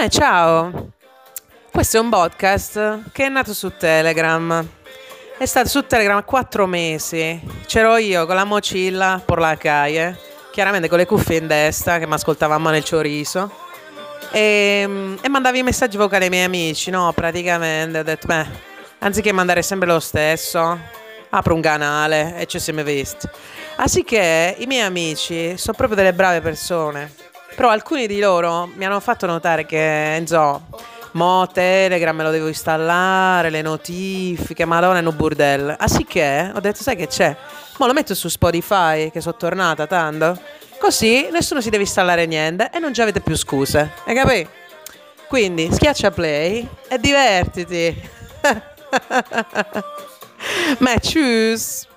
Beh, ciao! Questo è un podcast che è nato su Telegram. È stato su Telegram quattro mesi. C'ero io con la mocilla por la calle, chiaramente con le cuffie in destra che mi ascoltavamo nel chorizo. E, e mandavi messaggi vocali ai miei amici, no? Praticamente ho detto, beh, anziché mandare sempre lo stesso, apro un canale e ci siamo visti. Che i miei amici sono proprio delle brave persone. Però alcuni di loro mi hanno fatto notare che, insomma, mo Telegram me lo devo installare, le notifiche, madonna è un burdello. Así che ho detto, sai che c'è? Mo lo metto su Spotify, che sono tornata tanto. Così nessuno si deve installare niente e non ci avete più scuse. Hai capito? Quindi schiaccia play e divertiti. Ma tschüss.